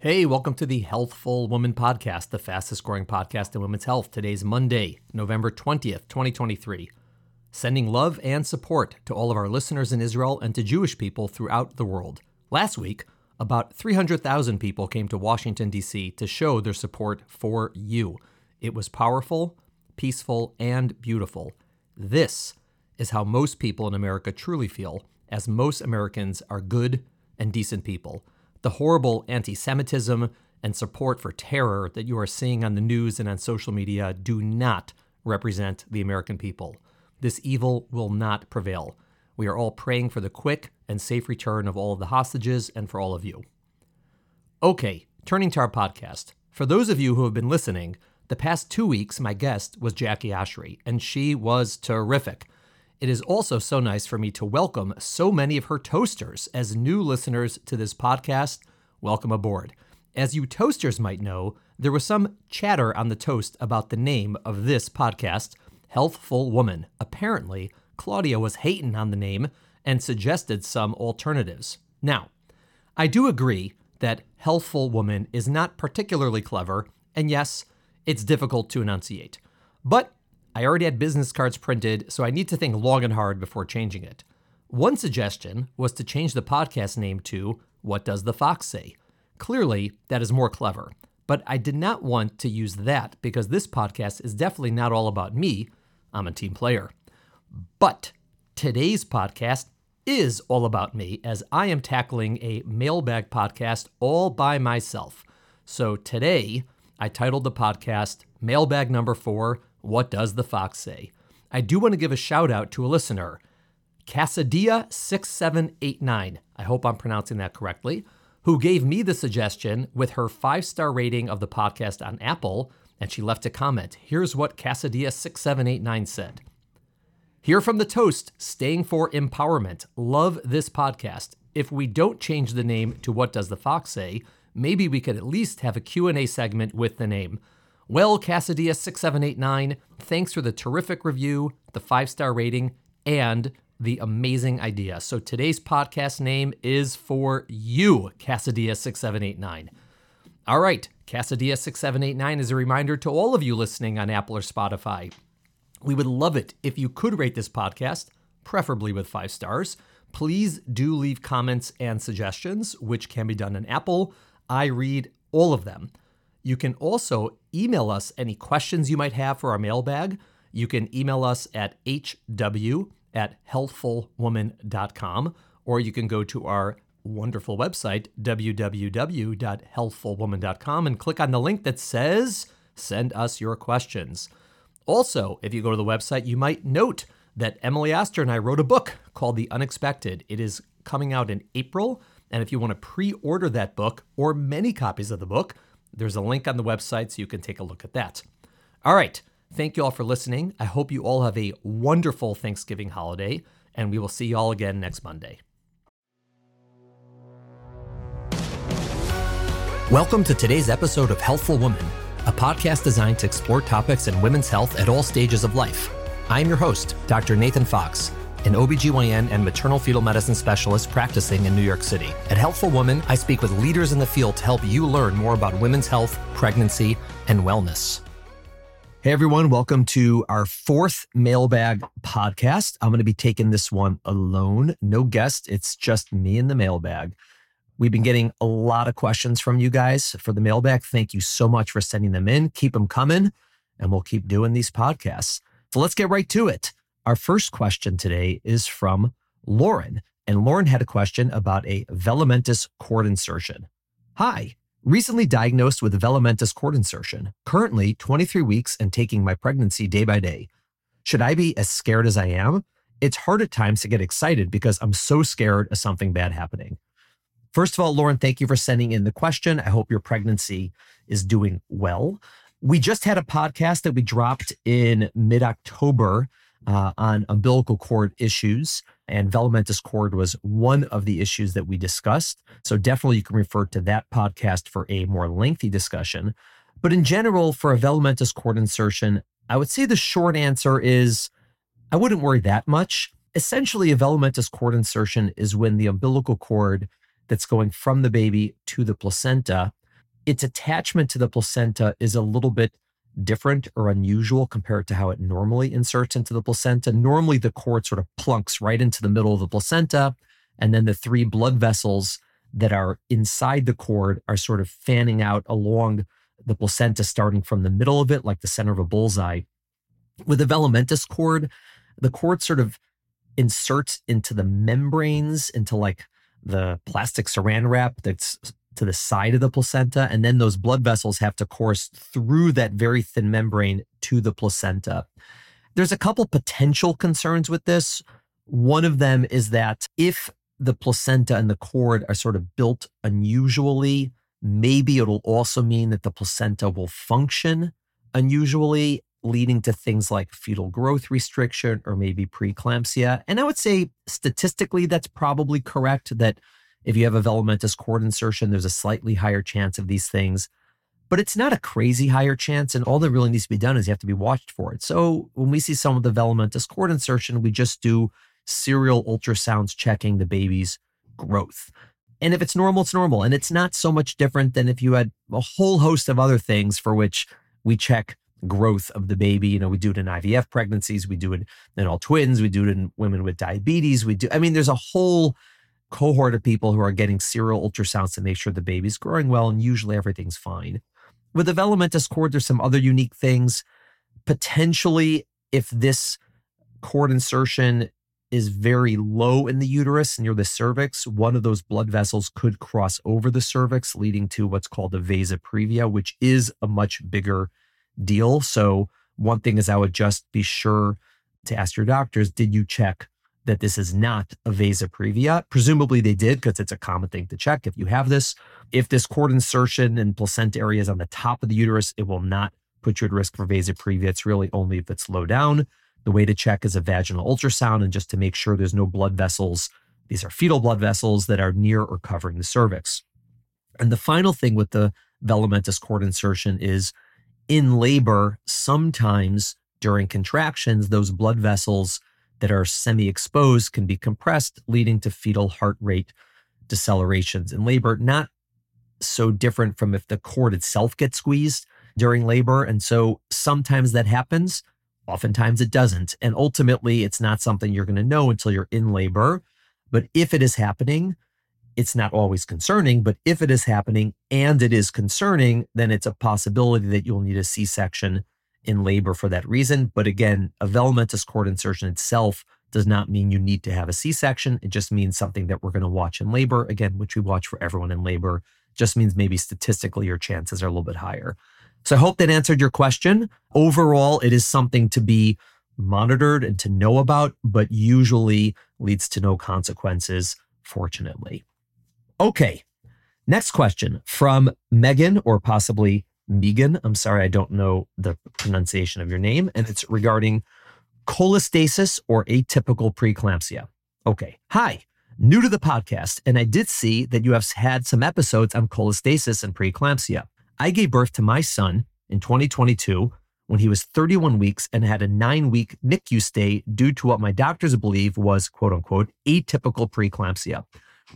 Hey, welcome to the Healthful Woman Podcast, the fastest growing podcast in women's health. Today's Monday, November 20th, 2023. Sending love and support to all of our listeners in Israel and to Jewish people throughout the world. Last week, about 300,000 people came to Washington, D.C. to show their support for you. It was powerful, peaceful, and beautiful. This is how most people in America truly feel, as most Americans are good and decent people the horrible anti Semitism and support for terror that you are seeing on the news and on social media do not represent the American people. This evil will not prevail. We are all praying for the quick and safe return of all of the hostages and for all of you. Okay, turning to our podcast. For those of you who have been listening, the past two weeks, my guest was Jackie Oshry, and she was terrific. It is also so nice for me to welcome so many of her toasters as new listeners to this podcast. Welcome aboard. As you toasters might know, there was some chatter on the toast about the name of this podcast, Healthful Woman. Apparently, Claudia was hating on the name and suggested some alternatives. Now, I do agree that Healthful Woman is not particularly clever, and yes, it's difficult to enunciate. But I already had business cards printed, so I need to think long and hard before changing it. One suggestion was to change the podcast name to What Does the Fox Say? Clearly, that is more clever, but I did not want to use that because this podcast is definitely not all about me. I'm a team player. But today's podcast is all about me as I am tackling a mailbag podcast all by myself. So today, I titled the podcast Mailbag Number Four what does the fox say? I do want to give a shout out to a listener, Cassadia6789. I hope I'm pronouncing that correctly, who gave me the suggestion with her five star rating of the podcast on Apple, and she left a comment. Here's what Cassadia6789 said. Here from the toast, staying for empowerment. Love this podcast. If we don't change the name to What Does the Fox Say, maybe we could at least have a Q&A segment with the name. Well, Cassadia6789, thanks for the terrific review, the five star rating, and the amazing idea. So today's podcast name is for you, Cassadia6789. All right, Cassadia6789 is a reminder to all of you listening on Apple or Spotify. We would love it if you could rate this podcast, preferably with five stars. Please do leave comments and suggestions, which can be done in Apple. I read all of them. You can also email us any questions you might have for our mailbag. You can email us at hw at healthfulwoman.com, or you can go to our wonderful website, www.healthfulwoman.com, and click on the link that says Send Us Your Questions. Also, if you go to the website, you might note that Emily Oster and I wrote a book called The Unexpected. It is coming out in April. And if you want to pre order that book or many copies of the book, there's a link on the website so you can take a look at that. All right. Thank you all for listening. I hope you all have a wonderful Thanksgiving holiday, and we will see you all again next Monday. Welcome to today's episode of Healthful Woman, a podcast designed to explore topics in women's health at all stages of life. I'm your host, Dr. Nathan Fox an OBGYN and maternal fetal medicine specialist practicing in New York City. At Healthful Woman, I speak with leaders in the field to help you learn more about women's health, pregnancy, and wellness. Hey everyone, welcome to our fourth mailbag podcast. I'm going to be taking this one alone, no guest. It's just me in the mailbag. We've been getting a lot of questions from you guys for the mailbag. Thank you so much for sending them in. Keep them coming, and we'll keep doing these podcasts. So let's get right to it. Our first question today is from Lauren. And Lauren had a question about a velamentous cord insertion. Hi, recently diagnosed with velamentous cord insertion, currently 23 weeks and taking my pregnancy day by day. Should I be as scared as I am? It's hard at times to get excited because I'm so scared of something bad happening. First of all, Lauren, thank you for sending in the question. I hope your pregnancy is doing well. We just had a podcast that we dropped in mid October uh, on umbilical cord issues. And velamentous cord was one of the issues that we discussed. So definitely you can refer to that podcast for a more lengthy discussion. But in general, for a velamentous cord insertion, I would say the short answer is I wouldn't worry that much. Essentially, a velamentous cord insertion is when the umbilical cord that's going from the baby to the placenta its attachment to the placenta is a little bit different or unusual compared to how it normally inserts into the placenta. Normally, the cord sort of plunks right into the middle of the placenta, and then the three blood vessels that are inside the cord are sort of fanning out along the placenta, starting from the middle of it, like the center of a bullseye. With the velamentous cord, the cord sort of inserts into the membranes, into like the plastic saran wrap that's to the side of the placenta. And then those blood vessels have to course through that very thin membrane to the placenta. There's a couple potential concerns with this. One of them is that if the placenta and the cord are sort of built unusually, maybe it'll also mean that the placenta will function unusually, leading to things like fetal growth restriction or maybe preeclampsia. And I would say statistically, that's probably correct that if you have a velamentous cord insertion, there's a slightly higher chance of these things, but it's not a crazy higher chance. And all that really needs to be done is you have to be watched for it. So when we see some of the velamentous cord insertion, we just do serial ultrasounds checking the baby's growth. And if it's normal, it's normal. And it's not so much different than if you had a whole host of other things for which we check growth of the baby. You know, we do it in IVF pregnancies, we do it in all twins, we do it in women with diabetes. We do, I mean, there's a whole cohort of people who are getting serial ultrasounds to make sure the baby's growing well, and usually everything's fine. With the velamentous cord, there's some other unique things. Potentially, if this cord insertion is very low in the uterus near the cervix, one of those blood vessels could cross over the cervix, leading to what's called a vasa previa, which is a much bigger deal. So, one thing is I would just be sure to ask your doctors did you check that this is not a vasa previa. Presumably they did because it's a common thing to check if you have this. If this cord insertion and placenta area is on the top of the uterus, it will not put you at risk for vasa previa. It's really only if it's low down. The way to check is a vaginal ultrasound and just to make sure there's no blood vessels. These are fetal blood vessels that are near or covering the cervix. And the final thing with the velamentous cord insertion is in labor, sometimes during contractions, those blood vessels that are semi exposed can be compressed, leading to fetal heart rate decelerations in labor. Not so different from if the cord itself gets squeezed during labor. And so sometimes that happens, oftentimes it doesn't. And ultimately, it's not something you're going to know until you're in labor. But if it is happening, it's not always concerning, but if it is happening and it is concerning, then it's a possibility that you'll need a C section in labor for that reason. But again, a velamentous cord insertion itself does not mean you need to have a C section. It just means something that we're going to watch in labor, again, which we watch for everyone in labor. Just means maybe statistically your chances are a little bit higher. So I hope that answered your question. Overall, it is something to be monitored and to know about, but usually leads to no consequences, fortunately. Okay. Next question from Megan, or possibly Megan. I'm sorry, I don't know the pronunciation of your name. And it's regarding cholestasis or atypical preeclampsia. Okay. Hi, new to the podcast. And I did see that you have had some episodes on cholestasis and preeclampsia. I gave birth to my son in 2022 when he was 31 weeks and had a nine week NICU stay due to what my doctors believe was quote unquote atypical preeclampsia.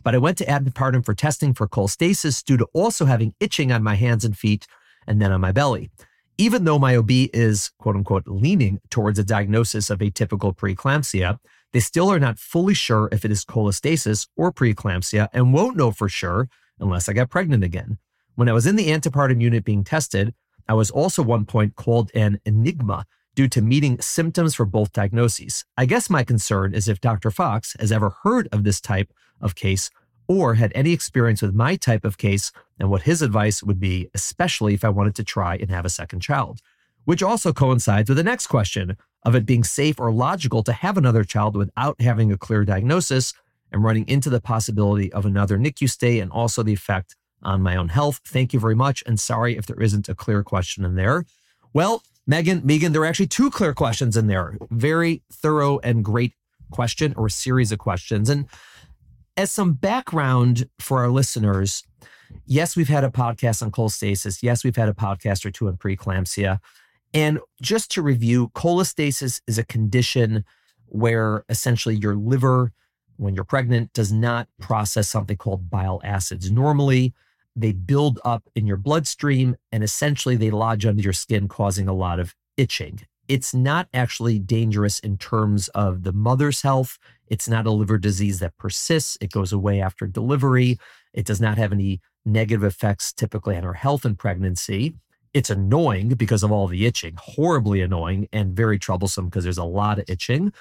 But I went to antepartum for testing for cholestasis due to also having itching on my hands and feet and then on my belly. Even though my OB is quote unquote leaning towards a diagnosis of atypical preeclampsia, they still are not fully sure if it is cholestasis or preeclampsia and won't know for sure unless I get pregnant again. When I was in the antepartum unit being tested, I was also one point called an enigma due to meeting symptoms for both diagnoses. I guess my concern is if Dr. Fox has ever heard of this type of case or had any experience with my type of case and what his advice would be, especially if I wanted to try and have a second child. Which also coincides with the next question of it being safe or logical to have another child without having a clear diagnosis and running into the possibility of another NICU stay and also the effect on my own health. Thank you very much. And sorry if there isn't a clear question in there. Well, Megan, Megan, there are actually two clear questions in there. Very thorough and great question or series of questions. And as some background for our listeners, yes, we've had a podcast on cholestasis. Yes, we've had a podcast or two on preeclampsia. And just to review, cholestasis is a condition where essentially your liver, when you're pregnant, does not process something called bile acids normally. they build up in your bloodstream and essentially they lodge under your skin, causing a lot of itching. It's not actually dangerous in terms of the mother's health. It's not a liver disease that persists. It goes away after delivery. It does not have any negative effects typically on her health in pregnancy. It's annoying because of all the itching, horribly annoying and very troublesome because there's a lot of itching.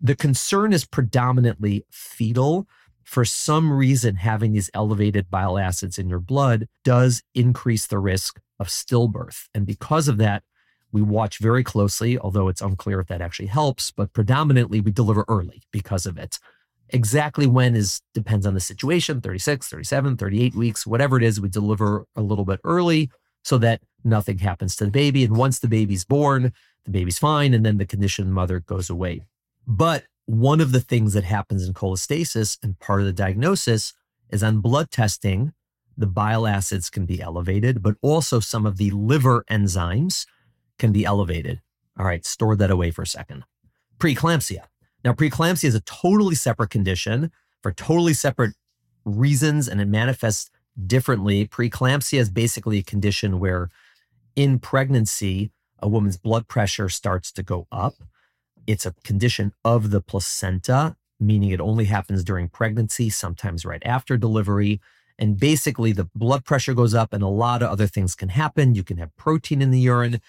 The concern is predominantly fetal. For some reason, having these elevated bile acids in your blood does increase the risk of stillbirth. And because of that, we watch very closely, although it's unclear if that actually helps, but predominantly we deliver early because of it. Exactly when is depends on the situation 36, 37, 38 weeks, whatever it is, we deliver a little bit early so that nothing happens to the baby. And once the baby's born, the baby's fine, and then the conditioned mother goes away. But one of the things that happens in cholestasis and part of the diagnosis is on blood testing, the bile acids can be elevated, but also some of the liver enzymes can be elevated. All right, store that away for a second. Preeclampsia. Now, preeclampsia is a totally separate condition for totally separate reasons, and it manifests differently. Preeclampsia is basically a condition where in pregnancy, a woman's blood pressure starts to go up. It's a condition of the placenta, meaning it only happens during pregnancy, sometimes right after delivery. And basically, the blood pressure goes up, and a lot of other things can happen. You can have protein in the urine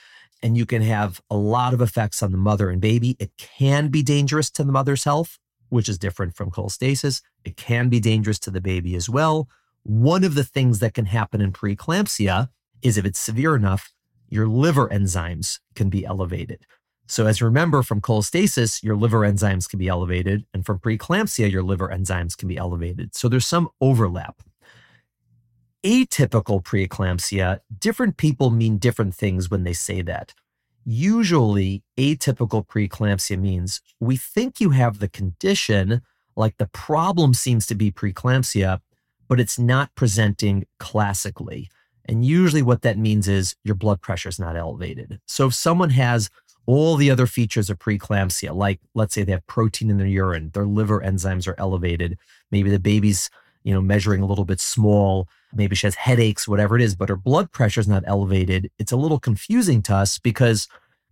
and you can have a lot of effects on the mother and baby. It can be dangerous to the mother's health, which is different from cholestasis. It can be dangerous to the baby as well. One of the things that can happen in preeclampsia is if it's severe enough, your liver enzymes can be elevated. So, as you remember from cholestasis, your liver enzymes can be elevated, and from preeclampsia, your liver enzymes can be elevated. So, there's some overlap atypical preeclampsia, different people mean different things when they say that. Usually, atypical preeclampsia means we think you have the condition, like the problem seems to be preeclampsia, but it's not presenting classically. And usually, what that means is your blood pressure is not elevated. So, if someone has all the other features of preeclampsia, like let's say they have protein in their urine, their liver enzymes are elevated, maybe the baby's you know measuring a little bit small, maybe she has headaches, whatever it is, but her blood pressure is not elevated. It's a little confusing to us because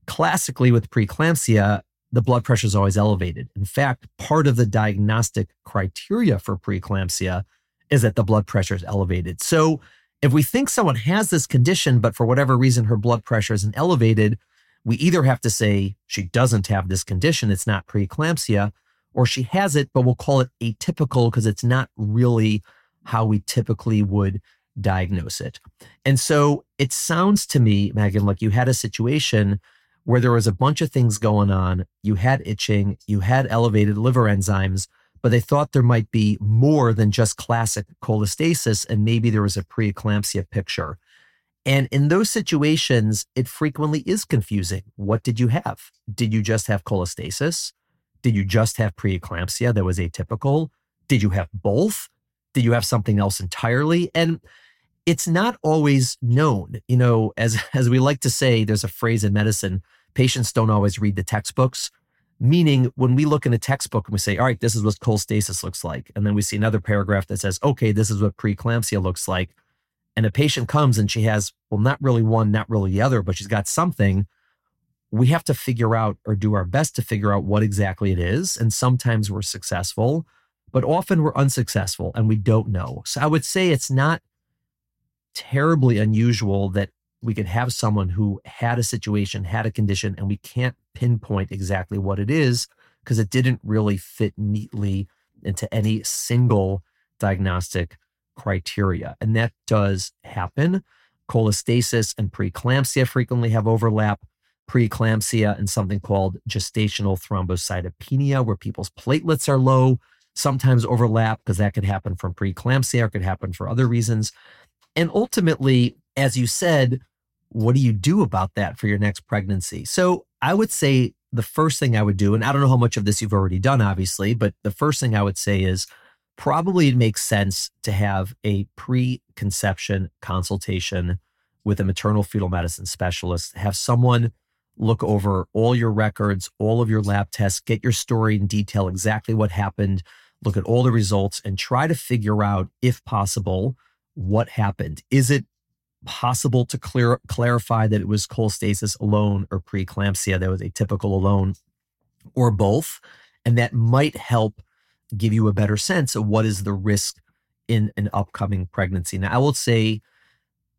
classically with preeclampsia, the blood pressure is always elevated. In fact, part of the diagnostic criteria for preeclampsia is that the blood pressure is elevated. So if we think someone has this condition, but for whatever reason her blood pressure isn't elevated, we either have to say she doesn't have this condition, it's not preeclampsia, or she has it, but we'll call it atypical because it's not really how we typically would diagnose it. And so it sounds to me, Megan, like you had a situation where there was a bunch of things going on. You had itching, you had elevated liver enzymes, but they thought there might be more than just classic cholestasis, and maybe there was a preeclampsia picture. And in those situations, it frequently is confusing. What did you have? Did you just have cholestasis? Did you just have preeclampsia that was atypical? Did you have both? Did you have something else entirely? And it's not always known. You know, as as we like to say, there's a phrase in medicine, patients don't always read the textbooks. Meaning, when we look in a textbook and we say, all right, this is what cholestasis looks like. And then we see another paragraph that says, okay, this is what preeclampsia looks like. And a patient comes and she has, well, not really one, not really the other, but she's got something. We have to figure out or do our best to figure out what exactly it is. And sometimes we're successful but often we're unsuccessful and we don't know. So I would say it's not terribly unusual that we could have someone who had a situation, had a condition, and we can't pinpoint exactly what it is because it didn't really fit neatly into any single diagnostic criteria. And that does happen. Cholestasis and preeclampsia frequently have overlap. Preeclampsia and something called gestational thrombocytopenia, where people's platelets are low, sometimes overlap because that could happen from preeclampsia or could happen for other reasons. And ultimately, as you said, what do you do about that for your next pregnancy? So I would say the first thing I would do, and I don't know how much of this you've already done, obviously, but the first thing I would say is probably it makes sense to have a preconception consultation with a maternal fetal medicine specialist, have someone look over all your records, all of your lab tests, get your story in detail, exactly what happened, look at all the results and try to figure out, if possible, what happened. Is it possible to clear, clarify that it was cholestasis alone or preeclampsia that was atypical alone or both? And that might help give you a better sense of what is the risk in an upcoming pregnancy. Now, I will say,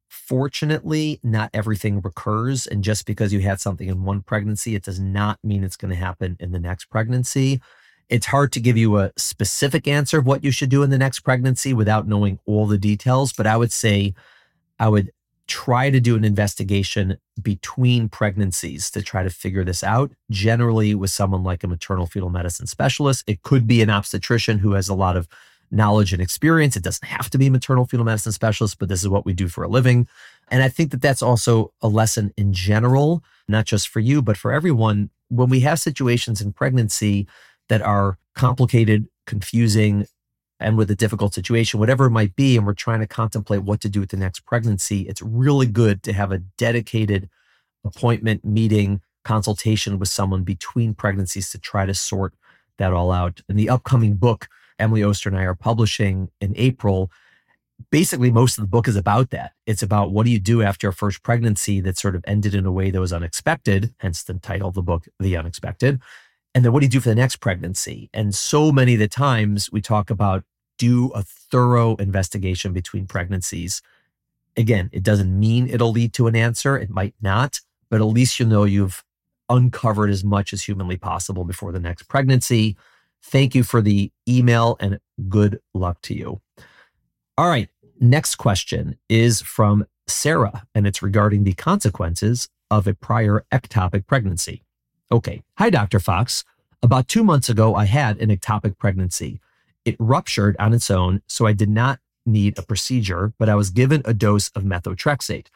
fortunately, not everything recurs. And just because you had something in one pregnancy, it does not mean it's going to happen in the next pregnancy. It's hard to give you a specific answer of what you should do in the next pregnancy without knowing all the details. But I would say I would try to do an investigation between pregnancies to try to figure this out. Generally, with someone like a maternal fetal medicine specialist, it could be an obstetrician who has a lot of knowledge and experience. It doesn't have to be maternal fetal medicine specialist, but this is what we do for a living. And I think that that's also a lesson in general, not just for you, but for everyone. When we have situations in pregnancy that are complicated, confusing, and with a difficult situation, whatever it might be, and we're trying to contemplate what to do with the next pregnancy, it's really good to have a dedicated appointment, meeting, consultation with someone between pregnancies to try to sort that all out. In the upcoming book, Emily Oster and I are publishing in April, basically most of the book is about that. It's about what do you do after a first pregnancy that sort of ended in a way that was unexpected, hence the title of the book, The Unexpected. And then what do you do for the next pregnancy? And so many of the times we talk about do a thorough investigation between pregnancies. Again, it doesn't mean it'll lead to an answer. It might not, but at least you'll know you've uncovered as much as humanly possible before the next pregnancy. Thank you for the email and good luck to you. All right. Next question is from Sarah, and it's regarding the consequences of a prior ectopic pregnancy. Okay. Hi, Dr. Fox. About two months ago, I had an ectopic pregnancy. It ruptured on its own, so I did not need a procedure, but I was given a dose of methotrexate.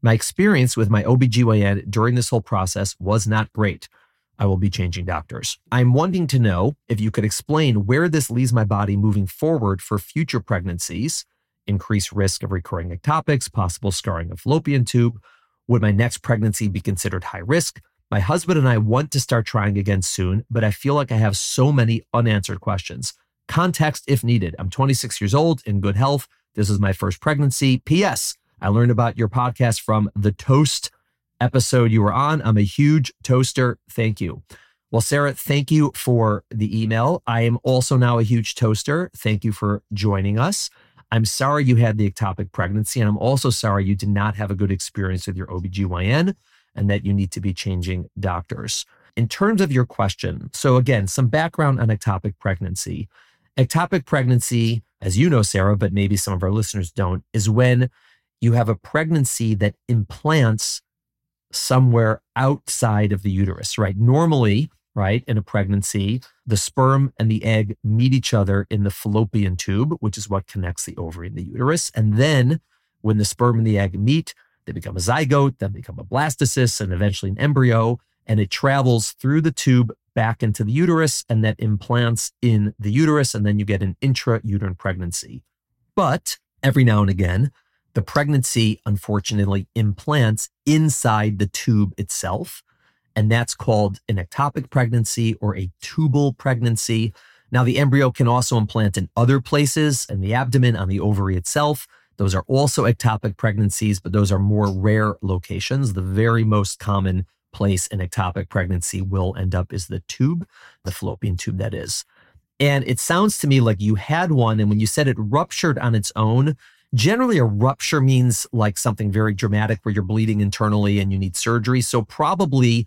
My experience with my OBGYN during this whole process was not great. I will be changing doctors. I'm wanting to know if you could explain where this leaves my body moving forward for future pregnancies, increased risk of recurring ectopics, possible scarring of fallopian tube. Would my next pregnancy be considered high risk? My husband and I want to start trying again soon, but I feel like I have so many unanswered questions. Context if needed. I'm 26 years old in good health. This is my first pregnancy. P.S. I learned about your podcast from the Toast episode you were on. I'm a huge toaster. Thank you. Well, Sarah, thank you for the email. I am also now a huge toaster. Thank you for joining us. I'm sorry you had the ectopic pregnancy, and I'm also sorry you did not have a good experience with your OBGYN and that you need to be changing doctors. In terms of your question, so again, some background on ectopic pregnancy. Ectopic pregnancy, as you know, Sarah, but maybe some of our listeners don't, is when you have a pregnancy that implants somewhere outside of the uterus, right? Normally, right, in a pregnancy, the sperm and the egg meet each other in the fallopian tube, which is what connects the ovary and the uterus. And then when the sperm and the egg meet, they become a zygote, then become a blastocyst, and eventually an embryo. And it travels through the tube back into the uterus and that implants in the uterus, and then you get an intrauterine pregnancy. But every now and again, the pregnancy unfortunately implants inside the tube itself. And that's called an ectopic pregnancy or a tubal pregnancy. Now, the embryo can also implant in other places in the abdomen, on the ovary itself. Those are also ectopic pregnancies, but those are more rare locations. The very most common place an ectopic pregnancy will end up is the tube, the fallopian tube, that is. And it sounds to me like you had one. And when you said it ruptured on its own, generally a rupture means like something very dramatic where you're bleeding internally and you need surgery. So, probably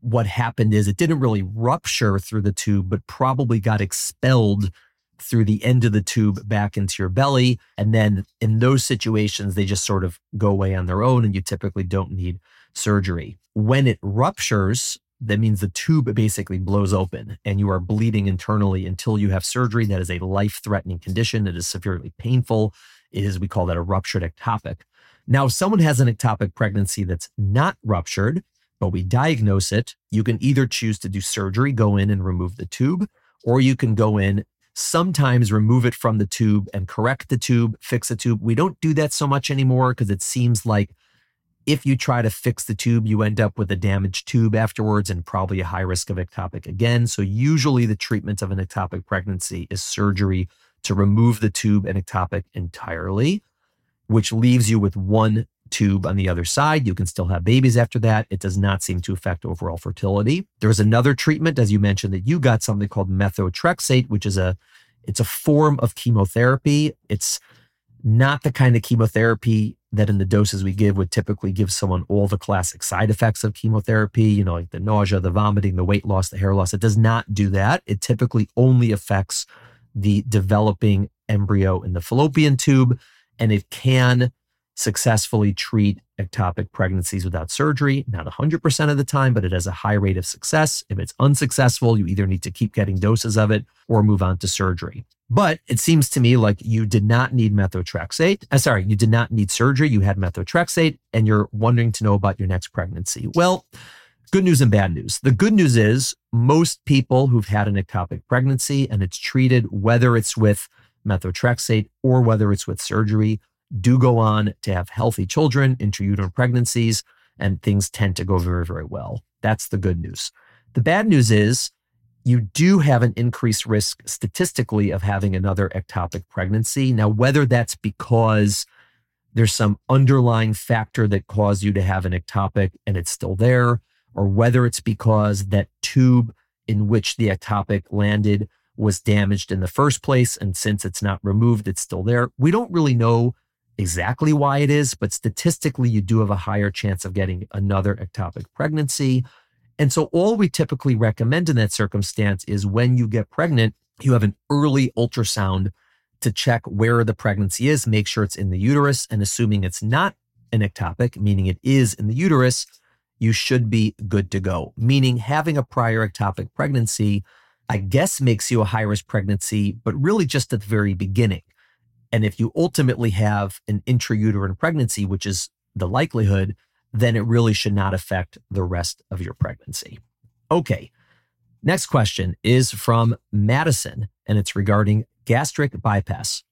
what happened is it didn't really rupture through the tube, but probably got expelled through the end of the tube back into your belly. And then in those situations, they just sort of go away on their own and you typically don't need surgery. When it ruptures, that means the tube basically blows open and you are bleeding internally until you have surgery. That is a life threatening condition. It is severely painful. Is, we call that a ruptured ectopic. Now, if someone has an ectopic pregnancy that's not ruptured, but we diagnose it, you can either choose to do surgery, go in and remove the tube, or you can go in, sometimes remove it from the tube and correct the tube, fix the tube. We don't do that so much anymore because it seems like if you try to fix the tube, you end up with a damaged tube afterwards and probably a high risk of ectopic again. So, usually, the treatment of an ectopic pregnancy is surgery to remove the tube and ectopic entirely. which leaves you with one tube on the other side. You can still have babies after that. It does not seem to affect overall fertility. There's another treatment, as you mentioned, that you got something called methotrexate, which is a it's a form of chemotherapy. It's not the kind of chemotherapy that in the doses we give would typically give someone all the classic side effects of chemotherapy, you know, like the nausea, the vomiting, the weight loss, the hair loss. It does not do that. It typically only affects the developing embryo in the fallopian tube, and it can successfully treat ectopic pregnancies without surgery. Not 100% of the time, but it has a high rate of success. If it's unsuccessful, you either need to keep getting doses of it or move on to surgery. But it seems to me like you did not need methotrexate. Uh, sorry, you did not need surgery. You had methotrexate and you're wondering to know about your next pregnancy. Well, good news and bad news. The good news is most people who've had an ectopic pregnancy and it's treated, whether it's with methotrexate or whether it's with surgery, do go on to have healthy children, intrauterine pregnancies, and things tend to go very, very well. That's the good news. The bad news is you do have an increased risk statistically of having another ectopic pregnancy. Now, whether that's because there's some underlying factor that caused you to have an ectopic and it's still there, or whether it's because that tube in which the ectopic landed was damaged in the first place. And since it's not removed, it's still there. We don't really know exactly why it is, but statistically, you do have a higher chance of getting another ectopic pregnancy. And so, all we typically recommend in that circumstance is when you get pregnant, you have an early ultrasound to check where the pregnancy is, make sure it's in the uterus. And assuming it's not an ectopic, meaning it is in the uterus, you should be good to go. Meaning, having a prior ectopic pregnancy, I guess, makes you a high risk pregnancy, but really just at the very beginning. And if you ultimately have an intrauterine pregnancy, which is the likelihood, then it really should not affect the rest of your pregnancy. Okay. Next question is from Madison, and it's regarding gastric bypass.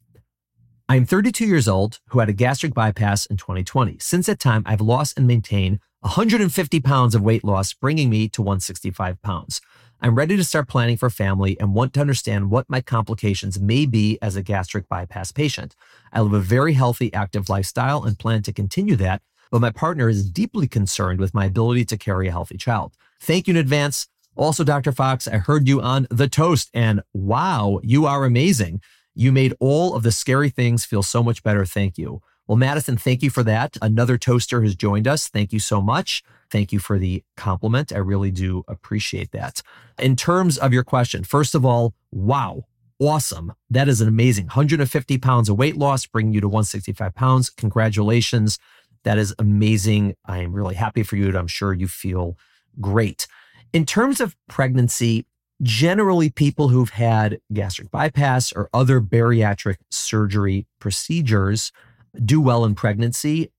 I'm 32 years old who had a gastric bypass in 2020. Since that time, I've lost and maintained 150 pounds of weight loss, bringing me to 165 pounds. I'm ready to start planning for family and want to understand what my complications may be as a gastric bypass patient. I live a very healthy, active lifestyle and plan to continue that, but my partner is deeply concerned with my ability to carry a healthy child. Thank you in advance. Also, Dr. Fox, I heard you on The Toast, and wow, you are amazing. You made all of the scary things feel so much better. Thank you. Well, Madison, thank you for that. Another toaster has joined us. Thank you so much. Thank you for the compliment. I really do appreciate that. In terms of your question, first of all, wow, awesome. That is an amazing 150 pounds of weight loss, bringing you to 165 pounds. Congratulations. That is amazing. I am really happy for you. And I'm sure you feel great. In terms of pregnancy, generally people who've had gastric bypass or other bariatric surgery procedures do well in pregnancy.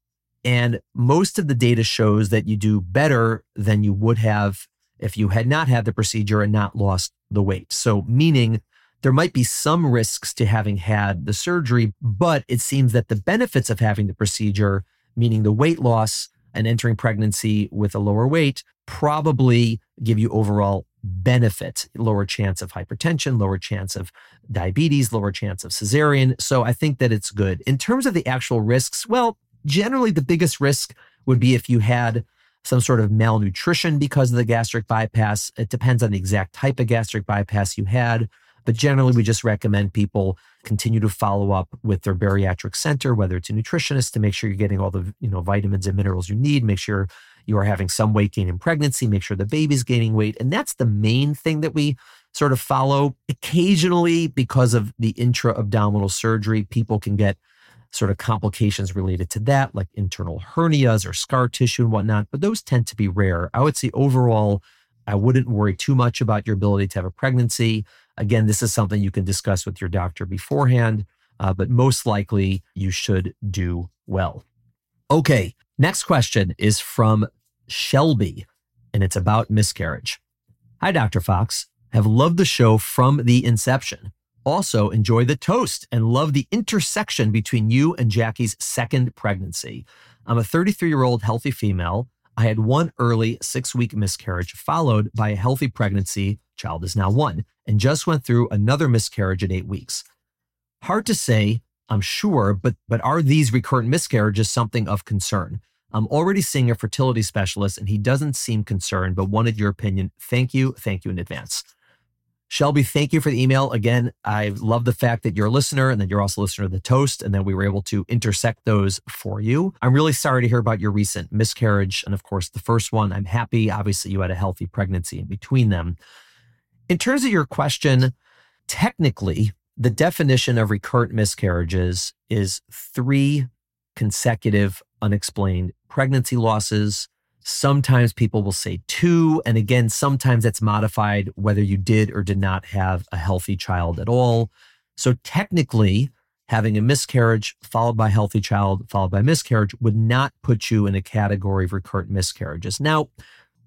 And most of the data shows that you do better than you would have if you had not had the procedure and not lost the weight. So, meaning there might be some risks to having had the surgery, but it seems that the benefits of having the procedure, meaning the weight loss and entering pregnancy with a lower weight, probably give you overall benefit lower chance of hypertension lower chance of diabetes lower chance of cesarean so i think that it's good in terms of the actual risks well generally the biggest risk would be if you had some sort of malnutrition because of the gastric bypass. It depends on the exact type of gastric bypass you had. But generally, we just recommend people continue to follow up with their bariatric center, whether it's a nutritionist, to make sure you're getting all the you know vitamins and minerals you need. Make sure you are having some weight gain in pregnancy. Make sure the baby's gaining weight, and that's the main thing that we sort of follow. Occasionally, because of the intra abdominal surgery, people can get sort of complications related to that, like internal hernias or scar tissue and whatnot, but those tend to be rare. I would say overall, I wouldn't worry too much about your ability to have a pregnancy. Again, this is something you can discuss with your doctor beforehand, uh, but most likely you should do well. Okay, next question is from Shelby, and it's about miscarriage. Hi, Dr. Fox. Have loved the show from the inception. Also, enjoy the toast and love the intersection between you and Jackie's second pregnancy. I'm a 33 year old healthy female. I had one early six week miscarriage, followed by a healthy pregnancy. Child is now one, and just went through another miscarriage at eight weeks. Hard to say I'm sure, but but are these recurrent miscarriages something of concern? I'm already seeing a fertility specialist and he doesn't seem concerned, but wanted your opinion. Thank you. Thank you in advance. Shelby, thank you for the email. Again, I love the fact that you're a listener and that you're also a listener to the toast and that we were able to intersect those for you. I'm really sorry to hear about your recent miscarriage. And of course, the first one, I'm happy. Obviously, you had a healthy pregnancy in between them. In terms of your question, technically, the definition of recurrent miscarriages is three consecutive unexplained pregnancy losses. Sometimes people will say two. And again, sometimes that's modified whether you did or did not have a healthy child at all. So technically, having a miscarriage followed by healthy child followed by miscarriage would not put you in a category of recurrent miscarriages. Now,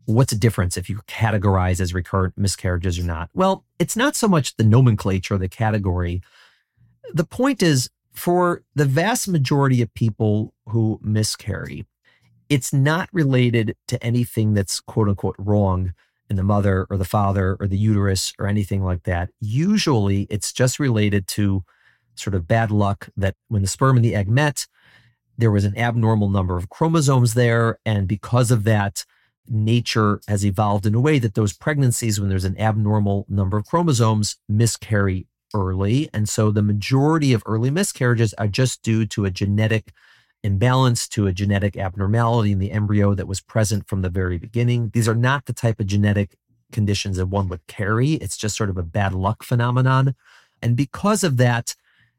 what's the difference if you categorize as recurrent miscarriages or not? Well, it's not so much the nomenclature, the category. The point is for the vast majority of people who miscarry, it's not related to anything that's quote unquote wrong in the mother or the father or the uterus or anything like that. Usually it's just related to sort of bad luck that when the sperm and the egg met, there was an abnormal number of chromosomes there. And because of that, nature has evolved in a way that those pregnancies, when there's an abnormal number of chromosomes, miscarry early. And so the majority of early miscarriages are just due to a genetic imbalance, to a genetic abnormality in the embryo that was present from the very beginning. These are not the type of genetic conditions that one would carry. It's just sort of a bad luck phenomenon. And because of that,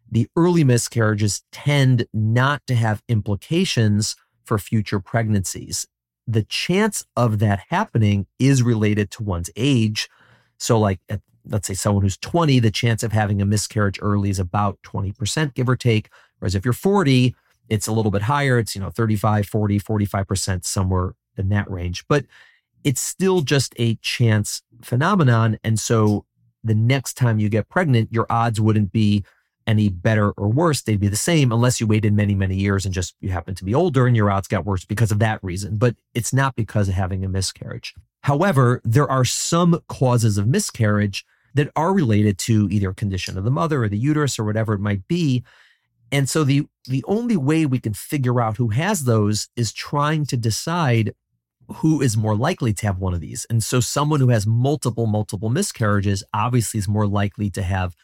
the early miscarriages tend not to have implications for future pregnancies the chance of that happening is related to one's age. So, like, at, let's say someone who's 20, the chance of having a miscarriage early is about 20%, give or take. Whereas if you're 40, it's a little bit higher. It's, you know, 35, 40, 45%, somewhere in that range. But it's still just a chance phenomenon. And so the next time you get pregnant, your odds wouldn't be any better or worse. They'd be the same unless you waited many, many years and just you happen to be older and your odds got worse because of that reason. But it's not because of having a miscarriage. However, there are some causes of miscarriage that are related to either condition of the mother or the uterus or whatever it might be. And so the the only way we can figure out who has those is trying to decide who is more likely to have one of these. And so someone who has multiple multiple miscarriages obviously is more likely to have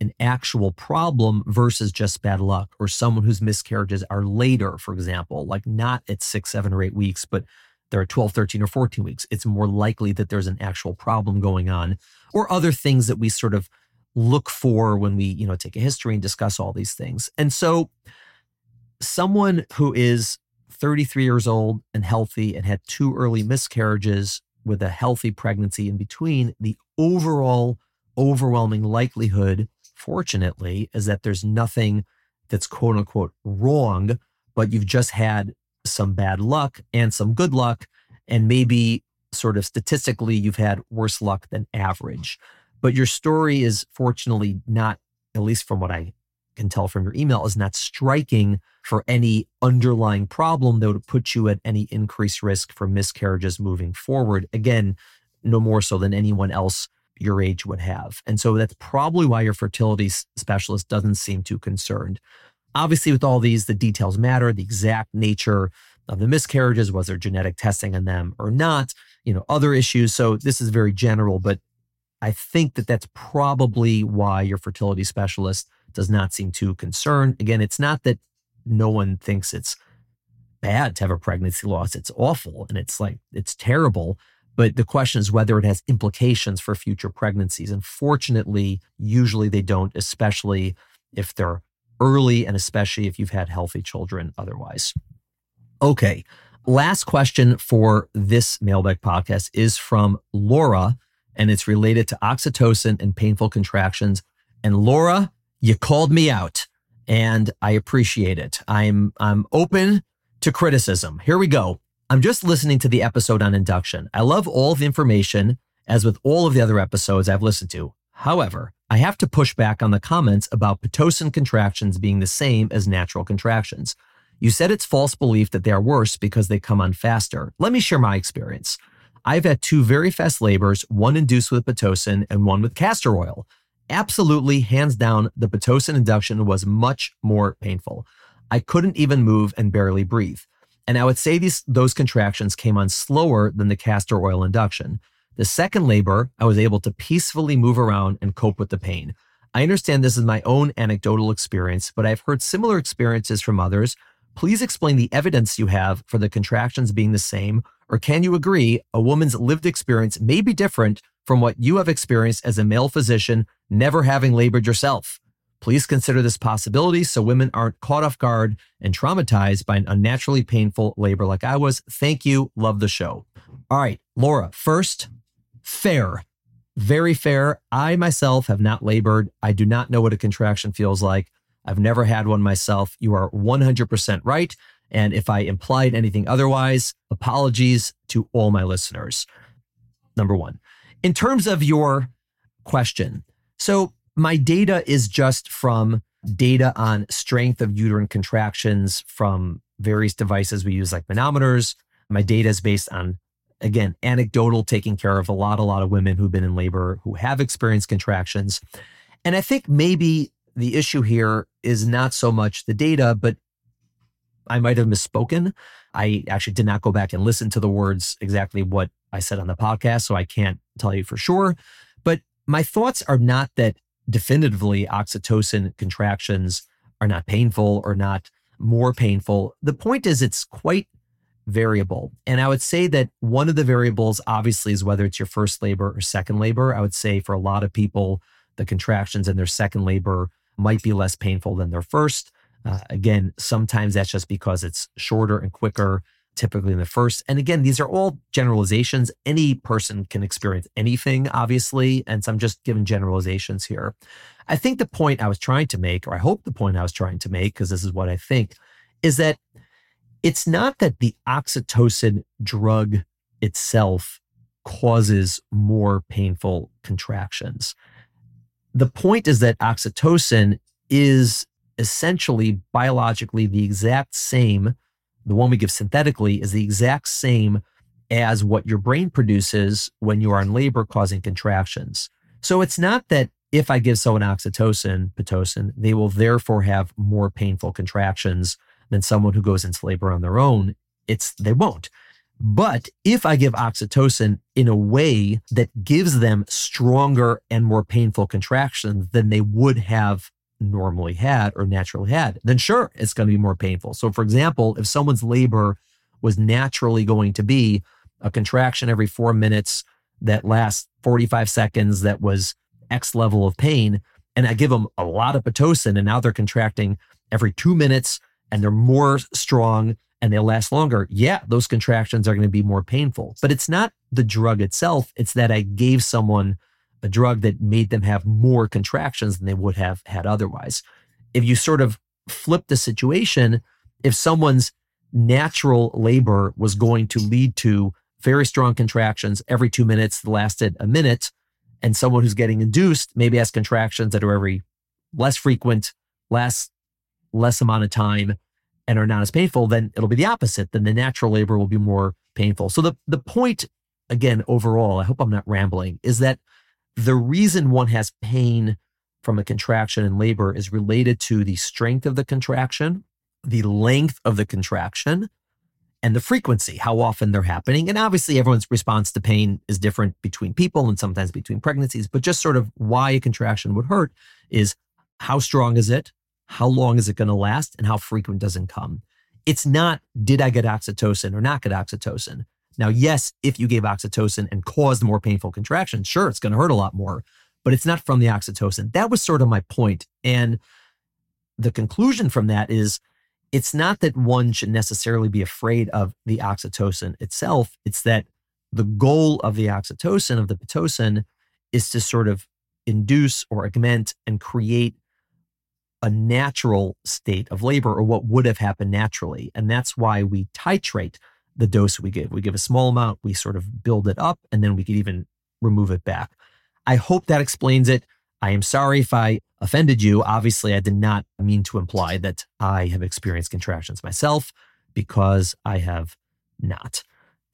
an actual problem versus just bad luck, or someone whose miscarriages are later, for example, like not at six, seven, or eight weeks, but they're at 12, 13, or 14 weeks. It's more likely that there's an actual problem going on, or other things that we sort of look for when we, you know, take a history and discuss all these things. And so someone who is 33 years old and healthy and had two early miscarriages with a healthy pregnancy in between, the overall overwhelming likelihood fortunately, is that there's nothing that's quote unquote wrong, but you've just had some bad luck and some good luck. And maybe sort of statistically, you've had worse luck than average. But your story is fortunately not, at least from what I can tell from your email, is not striking for any underlying problem that would put you at any increased risk for miscarriages moving forward. Again, no more so than anyone else your age would have. And so that's probably why your fertility specialist doesn't seem too concerned. Obviously, with all these, the details matter, the exact nature of the miscarriages, was there genetic testing on them or not, you know, other issues. So this is very general, but I think that that's probably why your fertility specialist does not seem too concerned. Again, it's not that no one thinks it's bad to have a pregnancy loss. It's awful and it's like, it's terrible. But the question is whether it has implications for future pregnancies. And fortunately, usually they don't, especially if they're early and especially if you've had healthy children otherwise. Okay. Last question for this mailbag podcast is from Laura, and it's related to oxytocin and painful contractions. And Laura, you called me out, and I appreciate it. I'm I'm open to criticism. Here we go. I'm just listening to the episode on induction. I love all the information, as with all of the other episodes I've listened to. However, I have to push back on the comments about Pitocin contractions being the same as natural contractions. You said it's false belief that they are worse because they come on faster. Let me share my experience. I've had two very fast labors, one induced with Pitocin and one with castor oil. absolutely, hands down, the Pitocin induction was much more painful. I couldn't even move and barely breathe. And I would say these those contractions came on slower than the castor oil induction. The second labor, I was able to peacefully move around and cope with the pain. I understand this is my own anecdotal experience, but I've heard similar experiences from others. Please explain the evidence you have for the contractions being the same, or can you agree a woman's lived experience may be different from what you have experienced as a male physician, never having labored yourself? Please consider this possibility so women aren't caught off guard and traumatized by an unnaturally painful labor like I was. Thank you. Love the show. All right, Laura, first, fair. Very fair. I myself have not labored. I do not know what a contraction feels like. I've never had one myself. You are 100% right. And if I implied anything otherwise, apologies to all my listeners. Number one, in terms of your question, so my data is just from data on strength of uterine contractions from various devices we use, like manometers. My data is based on, again, anecdotal, taking care of a lot, a lot of women who've been in labor who have experienced contractions. And I think maybe the issue here is not so much the data, but I might have misspoken. I actually did not go back and listen to the words exactly what I said on the podcast, so I can't tell you for sure. But my thoughts are not that definitively oxytocin contractions are not painful or not more painful. The point is, it's quite variable. And I would say that one of the variables, obviously, is whether it's your first labor or second labor. I would say for a lot of people, the contractions in their second labor might be less painful than their first. Uh, again, sometimes that's just because it's shorter and quicker typically in the first. And again, these are all generalizations. Any person can experience anything, obviously. And so I'm just giving generalizations here. I think the point I was trying to make, or I hope the point I was trying to make, because this is what I think, is that it's not that the oxytocin drug itself causes more painful contractions. The point is that oxytocin is essentially biologically the exact same the one we give synthetically is the exact same as what your brain produces when you are in labor causing contractions. So it's not that if I give someone oxytocin, Pitocin, they will therefore have more painful contractions than someone who goes into labor on their own. It's they won't. But if I give oxytocin in a way that gives them stronger and more painful contractions than they would have normally had or naturally had, then sure, it's going to be more painful. So, for example, if someone's labor was naturally going to be a contraction every four minutes that lasts 45 seconds, that was X level of pain, and I give them a lot of Pitocin, and now they're contracting every two minutes and they're more strong and they last longer, yeah, those contractions are going to be more painful. But it's not the drug itself, it's that I gave someone a drug that made them have more contractions than they would have had otherwise. If you sort of flip the situation, if someone's natural labor was going to lead to very strong contractions every two minutes that lasted a minute, and someone who's getting induced maybe has contractions that are every less frequent, less less amount of time, and are not as painful, then it'll be the opposite. Then the natural labor will be more painful. So the the point, again, overall, I hope I'm not rambling, is that the reason one has pain from a contraction in labor is related to the strength of the contraction, the length of the contraction, and the frequency, how often they're happening. And obviously, everyone's response to pain is different between people and sometimes between pregnancies. But just sort of why a contraction would hurt is how strong is it? How long is it going to last? And how frequent does it come? It's not, did I get oxytocin or not get oxytocin? Now, yes, if you gave oxytocin and caused more painful contractions, sure, it's going to hurt a lot more, but it's not from the oxytocin. That was sort of my point. And the conclusion from that is it's not that one should necessarily be afraid of the oxytocin itself. It's that the goal of the oxytocin, of the Pitocin, is to sort of induce or augment and create a natural state of labor or what would have happened naturally. And that's why we titrate the dose we give. We give a small amount, we sort of build it up, and then we could even remove it back. I hope that explains it. I am sorry if I offended you. Obviously, I did not mean to imply that I have experienced contractions myself because I have not.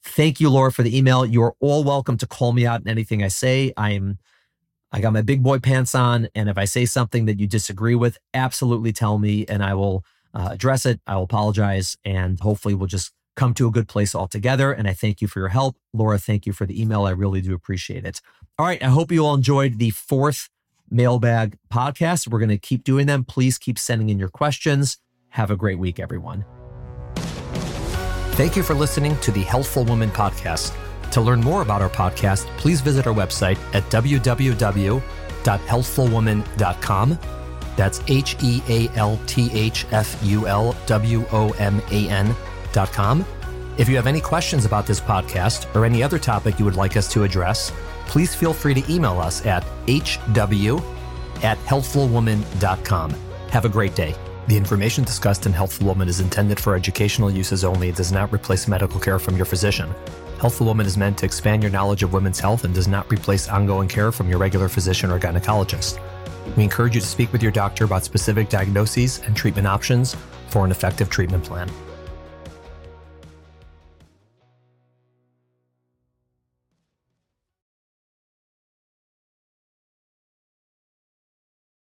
Thank you, Laura, for the email. You're all welcome to call me out in anything I say. I am I got my big boy pants on. And if I say something that you disagree with, absolutely tell me and I will uh, address it. I will apologize. And hopefully we'll just come to a good place altogether. And I thank you for your help. Laura, thank you for the email. I really do appreciate it. All right. I hope you all enjoyed the fourth mailbag podcast. We're going to keep doing them. Please keep sending in your questions. Have a great week, everyone. Thank you for listening to the Healthful Woman podcast. To learn more about our podcast, please visit our website at www.healthfulwoman.com. That's H E A L T H F U L W O M A If you have any questions about this podcast or any other topic you would like us to address, please feel free to email us at hw at healthfulwoman.com. Have a great day. The information discussed in Healthful Woman is intended for educational uses only and does not replace medical care from your physician. Healthful Woman is meant to expand your knowledge of women's health and does not replace ongoing care from your regular physician or gynecologist. We encourage you to speak with your doctor about specific diagnoses and treatment options for an effective treatment plan.